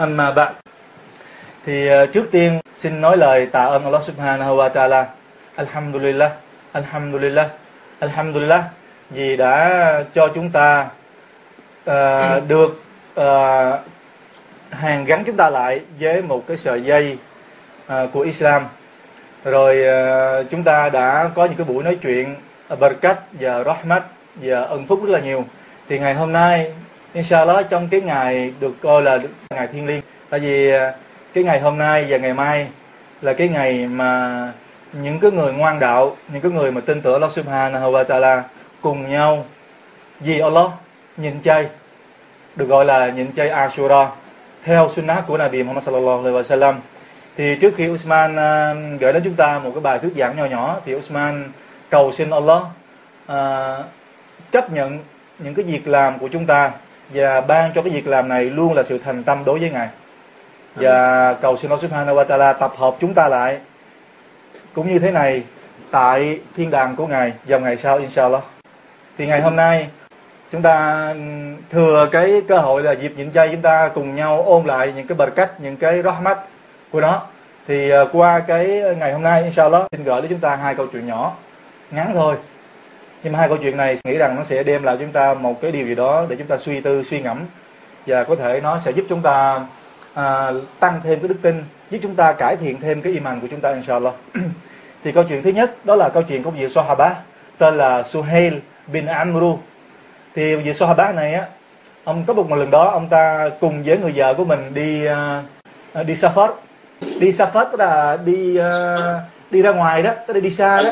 Amma ba Thì ờ, trước tiên xin nói lời tạ ơn Allah subhanahu wa ta'ala. Alhamdulillah Alhamdulillah Alhamdulillah Vì đã cho chúng ta uh, được ờ, uh, hàng gắn chúng ta lại với một cái sợi dây uh, của Islam. Rồi uh, chúng ta đã có những cái buổi nói chuyện uh, barakat và rahmat và ân phúc rất là nhiều. Thì ngày hôm nay Inshallah trong cái ngày được coi là ngày thiên liêng. Tại vì à, cái ngày hôm nay và ngày mai là cái ngày mà những cái người ngoan đạo những cái người mà tin tưởng Allah Subhanahu wa Taala cùng nhau vì Allah nhìn chay được gọi là nhịn chay Ashura theo sunnah của Nabi Muhammad sallallahu alaihi wasallam. Thì trước khi Usman uh, gửi đến chúng ta một cái bài thuyết giảng nhỏ nhỏ thì Usman cầu xin Allah uh, chấp nhận những cái việc làm của chúng ta và ban cho cái việc làm này luôn là sự thành tâm đối với ngài. Và cầu xin Allah Subhanahu wa Taala tập hợp chúng ta lại. Cũng như thế này tại thiên đàng của ngài vào ngày sau inshallah. Thì ngày hôm nay chúng ta thừa cái cơ hội là dịp nhịn chay chúng ta cùng nhau ôn lại những cái bờ cách những cái rahmat của nó. Thì qua cái ngày hôm nay inshallah xin gửi đến chúng ta hai câu chuyện nhỏ. Ngắn thôi nhưng mà hai câu chuyện này nghĩ rằng nó sẽ đem lại chúng ta một cái điều gì đó để chúng ta suy tư suy ngẫm. Và có thể nó sẽ giúp chúng ta à, tăng thêm cái đức tin giúp chúng ta cải thiện thêm cái iman của chúng ta inshallah. Thì câu chuyện thứ nhất đó là câu chuyện của vị Sahaba tên là Suhail bin Amru. Thì vị Sahaba này á ông có một lần đó ông ta cùng với người vợ của mình đi uh, đi Safar. Đi Safar tức là đi uh, đi ra ngoài đó tức là đi xa đó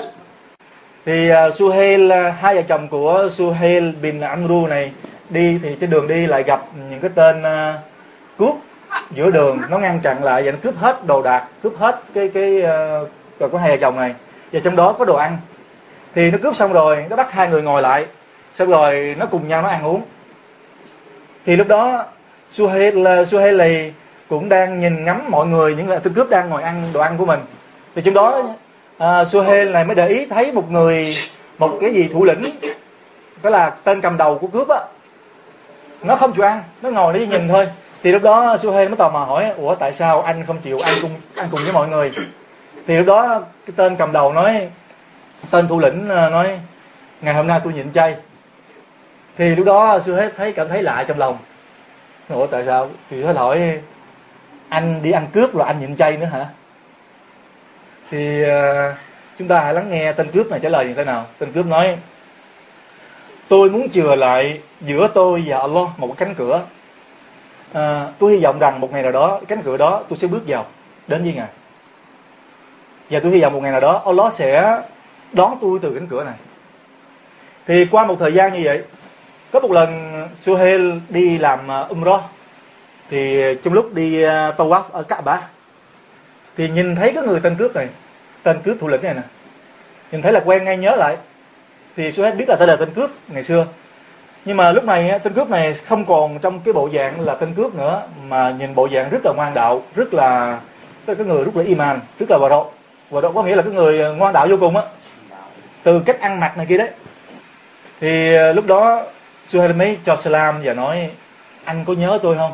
thì uh, Suhail à, hai vợ chồng của Suhail bin Amru này đi thì trên đường đi lại gặp những cái tên uh, cướp giữa đường. Nó ngăn chặn lại và nó cướp hết đồ đạc cướp hết cái cái uh, của hai vợ chồng này. Và trong đó có đồ ăn. Thì nó cướp xong rồi nó bắt hai người ngồi lại. Xong rồi nó cùng nhau nó ăn uống. Thì lúc đó Suhail Suhail cũng đang nhìn ngắm mọi người những người tên cướp đang ngồi ăn đồ ăn của mình. Thì trong đó à, Suhail này mới để ý thấy một người một cái gì thủ lĩnh đó là tên cầm đầu của cướp á. Nó không chịu ăn nó ngồi nó nhìn thôi. Thì lúc đó Suhail mới tò mò hỏi ủa tại sao anh không chịu ăn cùng ăn cùng với mọi người? Thì lúc đó cái tên cầm đầu nói tên thủ lĩnh à, nói ngày hôm nay tôi nhịn chay. Thì lúc đó Suhail thấy cảm thấy lạ trong lòng. Ủa tại sao? Thì Suhail hỏi anh đi ăn cướp rồi anh nhịn chay nữa hả? Thì ờ, chúng ta hãy lắng nghe tên cướp này trả lời như thế nào. Tên cướp nói tôi muốn chừa lại giữa tôi và Allah một cánh cửa. À, tôi hy vọng rằng một ngày nào đó cánh cửa đó tôi sẽ bước vào. Đến với ngài. Và tôi hy vọng một ngày nào đó Allah sẽ đón tôi từ cánh cửa này. Thì qua một thời gian như vậy có một lần Suhail đi làm ờ, umrah thì trong lúc đi tawaf ở Kaaba thì nhìn thấy cái người tên cướp này tên cướp thủ lĩnh này nè, nhìn thấy là quen ngay nhớ lại. Thì Suhail biết là đây là tên cướp ngày xưa. Nhưng mà lúc này tên cướp này không còn trong cái bộ dạng là tên cướp nữa, mà nhìn bộ dạng rất là ngoan đạo, rất là, cái người rất là iman rất là vào độ và độ có nghĩa là cái người ngoan đạo vô cùng á. Từ cách ăn mặc này kia đấy. Thì ờ, lúc đó Suhail mới cho salam và nói, anh có nhớ tôi không?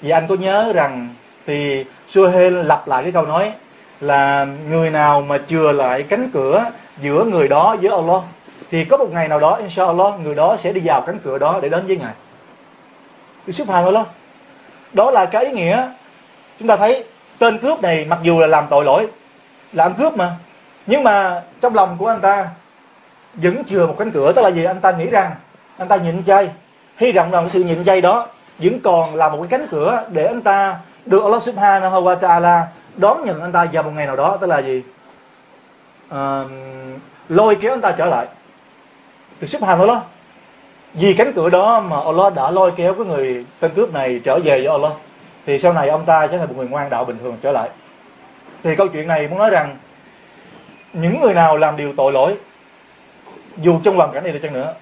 Vì anh có nhớ rằng thì Suhail lặp lại cái câu nói là người nào mà chừa lại cánh cửa giữa người đó với Allah, thì có một ngày nào đó inshallah người đó sẽ đi vào cánh cửa đó để đến với ngài. Thì xúc đó là cái ý nghĩa. Chúng ta thấy tên cướp này mặc dù là làm tội lỗi, là ăn cướp mà, nhưng mà trong lòng của anh ta vẫn chừa một cánh cửa. Tức là gì? Anh ta nghĩ rằng, anh ta nhịn chay, hy vọng rằng sự nhịn chay đó vẫn còn là một cái cánh cửa để anh ta được Allah Subhanahu wa Taala đón nhận anh ta vào một ngày nào đó tức là gì? À, lôi kéo anh ta trở lại. Thì Subhanallah vì cánh cửa đó mà Allah đã lôi kéo cái người tên cướp này trở về với Allah thì sau này ông ta sẽ thành một người ngoan đạo bình thường trở lại. Thì câu chuyện này muốn nói rằng những người nào làm điều tội lỗi dù trong hoàn cảnh này đi chăng nữa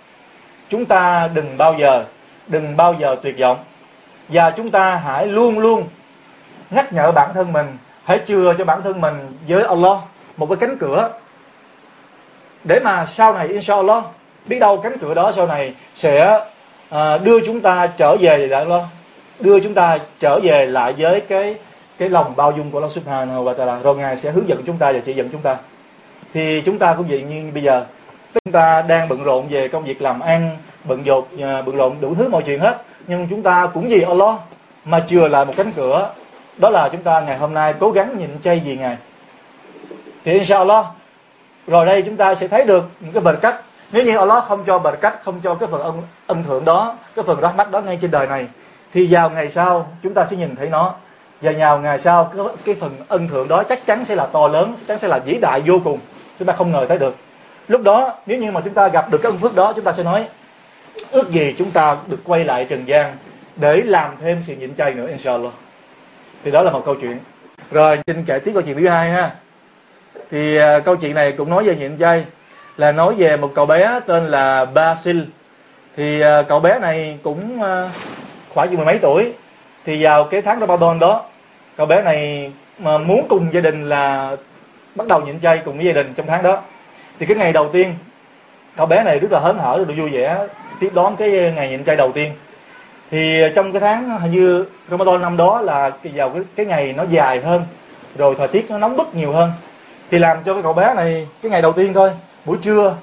chúng ta đừng bao giờ đừng bao giờ tuyệt vọng. Và chúng ta hãy luôn luôn nhắc nhở bản thân mình hãy chừa cho bản thân mình với Allah một cái cánh cửa. Để mà sau này inshallah biết đâu cánh cửa đó sau này sẽ à, đưa chúng ta trở về lại Allah đưa chúng ta trở về lại với cái cái lòng bao dung của Allah Subhanahu wa Taala. Rồi ngài sẽ hướng dẫn chúng ta và chỉ dẫn chúng ta. Thì chúng ta cũng vậy như bây giờ. Chúng ta đang bận rộn về công việc làm ăn bận rộn à, bận rộn đủ thứ mọi chuyện hết. Nhưng chúng ta cũng vì Allah mà chừa lại một cánh cửa đó là chúng ta ngày hôm nay cố gắng nhịn chay vì ngày thì inshallah rồi đây chúng ta sẽ thấy được những cái bền cách nếu như Allah không cho bền cách không cho cái phần ân, ân thưởng đó cái phần rahmat đó ngay trên đời này thì vào ngày sau chúng ta sẽ nhìn thấy nó. Và vào ngày sau cái, cái phần ân thưởng đó chắc chắn sẽ là to lớn chắc chắn sẽ là vĩ đại vô cùng. Chúng ta không ngờ tới được. Lúc đó nếu như mà chúng ta gặp được cái ân phước đó chúng ta sẽ nói ước gì chúng ta được quay lại trần gian để làm thêm sự nhịn chay nữa inshallah thì đó là một câu chuyện. Rồi xin kể tiếp câu chuyện thứ hai ha. Thì uh, câu chuyện này cũng nói về nhịn chay là nói về một cậu bé tên là Basil. Thì uh, cậu bé này cũng uh, khoảng mười mấy tuổi. Thì vào cái tháng Ramadan đó cậu bé này mà muốn cùng gia đình là bắt đầu nhịn chay cùng với gia đình trong tháng đó. Thì cái ngày đầu tiên cậu bé này rất là hớn hở rất là vui vẻ tiếp đón cái ngày nhịn chay đầu tiên thì ờ, trong cái tháng hình như Ramadan năm đó là vào cái, cái ngày nó dài hơn rồi thời tiết nó nóng bức nhiều hơn. Thì làm cho cái cậu bé này cái ngày đầu tiên thôi buổi trưa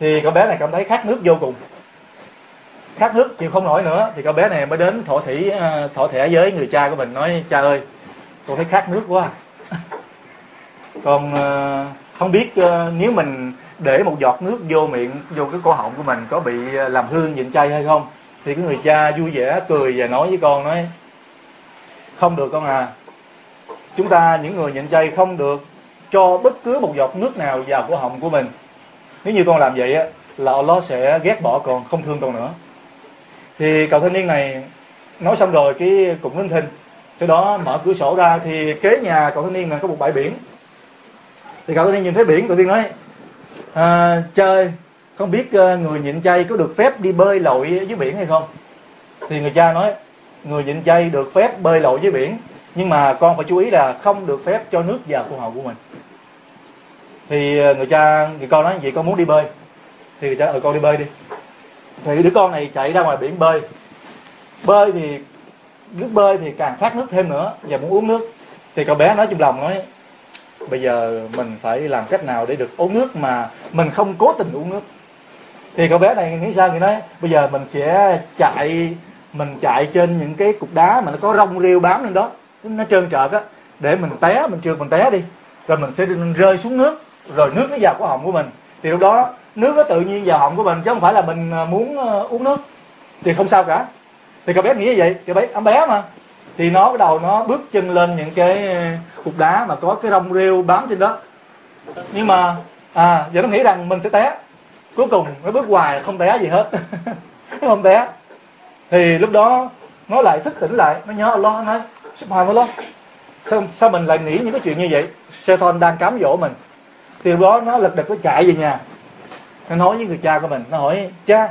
thì cậu bé này cảm thấy khát nước vô cùng. Khát nước chịu không nổi nữa thì cậu bé này mới đến thổ thỉ ờ, thổ thẻ với người cha của mình nói cha ơi con thấy khát nước quá. Còn không biết nếu mình để một giọt nước vô miệng vô cái cổ họng của mình có bị làm hương nhịn chay hay không thì cái người cha vui vẻ cười và nói với con nói không được con à. Chúng ta những người nhịn chay không được cho bất cứ một giọt nước nào vào cổ họng của mình. Nếu như con làm vậy á là Allah sẽ ghét bỏ con không thương con nữa. Thì cậu thanh niên này nói xong rồi cái cũng linh thinh sau đó mở cửa sổ ra thì kế nhà cậu thanh niên này có một bãi biển. Thì cậu thanh niên nhìn thấy biển tự nhiên nói à, chơi không biết ờ, người nhịn chay có được phép đi bơi lội dưới biển hay không? Thì người cha nói, người nhịn chay được phép bơi lội dưới biển, nhưng mà con phải chú ý là không được phép cho nước vào cổ họng của mình. Thì ờ, người cha thì con nói, vậy con muốn đi bơi. Thì người cha ở con đi bơi đi. Thì đứa con này chạy ra ngoài biển bơi. Bơi thì, nước bơi thì càng phát nước thêm nữa và muốn uống nước. Thì cậu bé nói trong lòng nói, bây giờ mình phải làm cách nào để được uống nước mà mình không cố tình uống nước? Thì cậu bé này nghĩ sao? Thì nói, bây giờ mình sẽ chạy, mình chạy trên những cái cục đá mà nó có rong rêu bám lên đó, nó trơn trợt á, để mình té, mình trượt, mình té đi, rồi mình sẽ rơi xuống nước, rồi nước nó vào cổ họng của mình. Thì lúc đó, nước nó tự nhiên vào họng của mình, chứ không phải là mình à, muốn à, uống nước. Thì không sao cả. Thì cậu bé nghĩ như vậy, cậu bé em bé mà. Thì nó bắt đầu nó bước chân lên những cái à, cục đá mà có cái rong rêu bám trên đó. Nhưng mà à giờ nó nghĩ rằng mình sẽ té cuối cùng nó bước hoài không té gì hết. Nó không té. Thì lúc đó nó lại thức tỉnh lại. Nó nhớ Allah nói subhanallah. Sao, sao mình lại nghĩ những cái chuyện như vậy? Satan đang cám dỗ mình. Thì lúc đó nó lật đật nó chạy về nhà. Nó nói với người cha của mình. Nó hỏi cha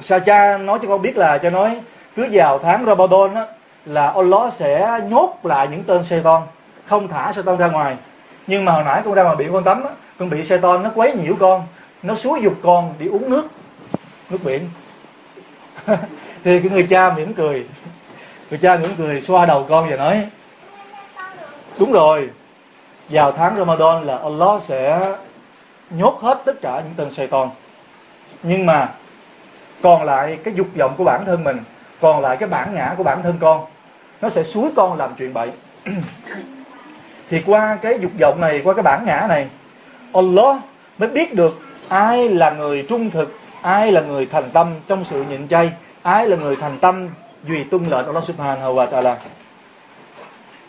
sao cha nói cho con biết là cha nói cứ vào tháng Ramadan á là Allah sẽ nhốt lại những tên Satan không thả Satan ra ngoài. Nhưng mà hồi nãy con ra ngoài biển con tắm á con bị Satan nó quấy nhiễu con nó xúi dục con đi uống nước nước biển. Thì cái người cha mỉm cười, người cha mỉm cười xoa đầu con và nói, đúng rồi, vào tháng Ramadan là Allah sẽ nhốt hết tất cả những tên Satan. Nhưng mà còn lại cái dục vọng của bản thân mình, còn lại cái bản ngã của bản thân con, nó sẽ suối con làm chuyện bậy. Thì qua cái dục vọng này, qua cái bản ngã này, Allah mới biết được ai là người trung thực, ai là người thành tâm trong sự nhịn chay, ai là người thành tâm duy tuân lệnh Allah subhanahu wa ta'ala?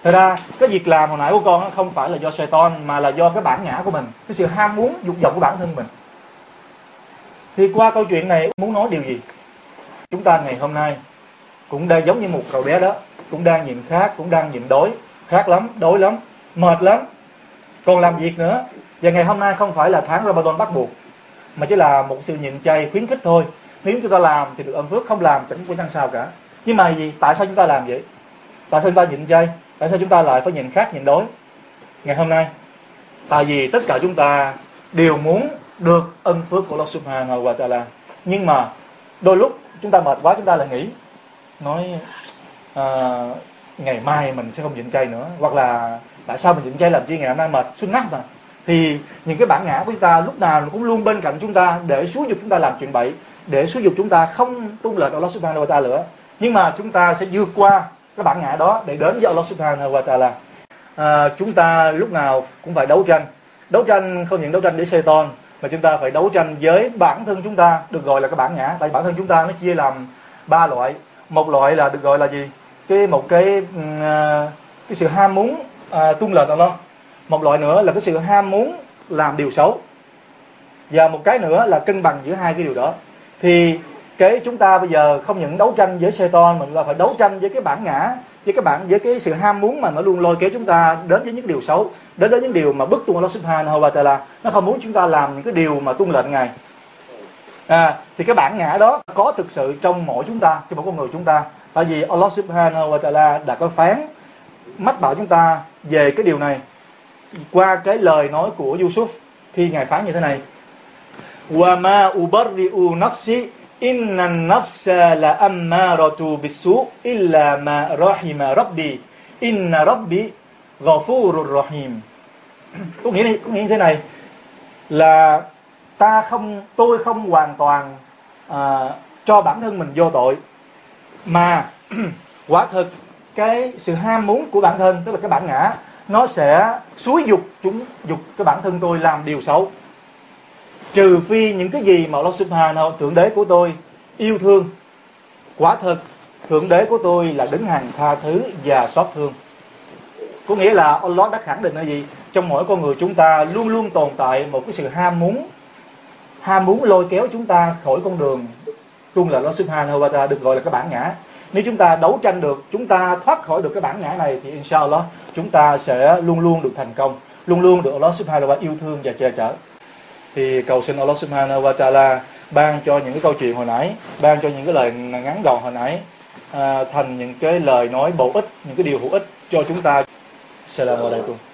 Thật ra, cái việc làm hồi nãy của con không phải là do Satan, mà là do cái bản ngã của mình, cái sự ham muốn, dục vọng của bản thân mình. Thì qua câu chuyện này muốn nói điều gì? Chúng ta ngày hôm nay cũng đang giống như một cậu bé đó, cũng đang nhịn khát, cũng đang nhịn đói, khát lắm, đói lắm, mệt lắm. Còn làm việc nữa, và ngày hôm nay không phải là tháng Ramadan bắt buộc mà chỉ là một sự nhịn chay khuyến khích thôi. Nếu chúng ta làm thì được ơn phước không làm chẳng có năng sao cả. Nhưng mà gì? Tại sao chúng ta làm vậy? Tại sao chúng ta nhịn chay? Tại sao chúng ta lại phải nhịn khát nhịn đói ngày hôm nay tại vì tất cả chúng ta đều muốn được ân phước của Allah Subhanahu wa Taala. Nhưng mà đôi lúc chúng ta mệt quá chúng ta lại nghĩ nói à, ngày mai mình sẽ không nhịn chay nữa. Hoặc là tại sao mình nhịn chay làm chi? Ngày hôm nay mệt xuân nát mà thì những cái bản ngã của chúng ta lúc nào cũng luôn bên cạnh chúng ta để xúi dục chúng ta làm chuyện bậy để xúi dục chúng ta không tuân lời Allah Subhanahu wa Taala nữa. Nhưng mà chúng ta sẽ vượt qua cái bản ngã đó để đến với Allah Subhanahu wa Taala. À, chúng ta lúc nào cũng phải đấu tranh. Đấu tranh không những đấu tranh để Satan mà chúng ta phải đấu tranh với bản thân chúng ta được gọi là cái bản ngã. Tại bản thân chúng ta nó chia làm ba loại. Một loại là được gọi là gì? Cái một cái à, cái sự ham muốn à, tuân lệnh Allah một loại nữa là cái sự ham muốn làm điều xấu. Và một cái nữa là cân bằng giữa hai cái điều đó. Thì cái chúng ta bây giờ không những đấu tranh với Satan mà chúng ta phải đấu tranh với cái bản ngã với cái bản với cái sự ham muốn mà nó luôn lôi kéo chúng ta đến với những điều xấu đến đến những điều mà bức tuân Allah Subhanahu wa Taala nó không muốn chúng ta làm những cái điều mà tuân lệnh ngài. À, thì cái bản ngã đó có thực sự trong mỗi chúng ta trong mỗi con người chúng ta. Tại vì Allah Subhanahu wa Taala đã có phán mách bảo chúng ta về cái điều này qua cái lời nói của Yusuf khi ngài phán như thế này. Wa ma ubarri'u nafsi inna nafsa la ammaratu bisu illa ma rahima rabbi. Inna rabbi ghafurur rahim. Có nghĩa có nghĩa như thế này là ta không tôi không hoàn toàn à, cho bản thân mình vô tội mà quả thực cái sự ham muốn của bản thân tức là cái bản ngã nó sẽ xúi dục chúng, dục cái bản thân tôi làm điều xấu. Trừ phi những cái gì mà Allah Subhanahu thượng đế của tôi yêu thương. Quả thật, thượng đế của tôi là đứng hàng tha thứ và xót thương. Có nghĩa là Allah đã khẳng định là gì? Trong mỗi con người chúng ta luôn luôn tồn tại một cái sự ham muốn ham muốn lôi kéo chúng ta khỏi con đường tuân lệnh Allah Subhanahu wa ta'ala được gọi là cái bản ngã nếu chúng ta đấu tranh được chúng ta thoát khỏi được cái bản ngã này thì inshallah chúng ta sẽ luôn luôn được thành công luôn luôn được Allah Subhanahu wa yêu thương và che chở. Thì cầu xin Allah Subhanahu wa ta'ala ban cho những cái câu chuyện hồi nãy ban cho những cái lời ngắn gọn hồi nãy à, thành những cái lời nói bổ ích những cái điều hữu ích cho chúng ta. Assalamu alaikum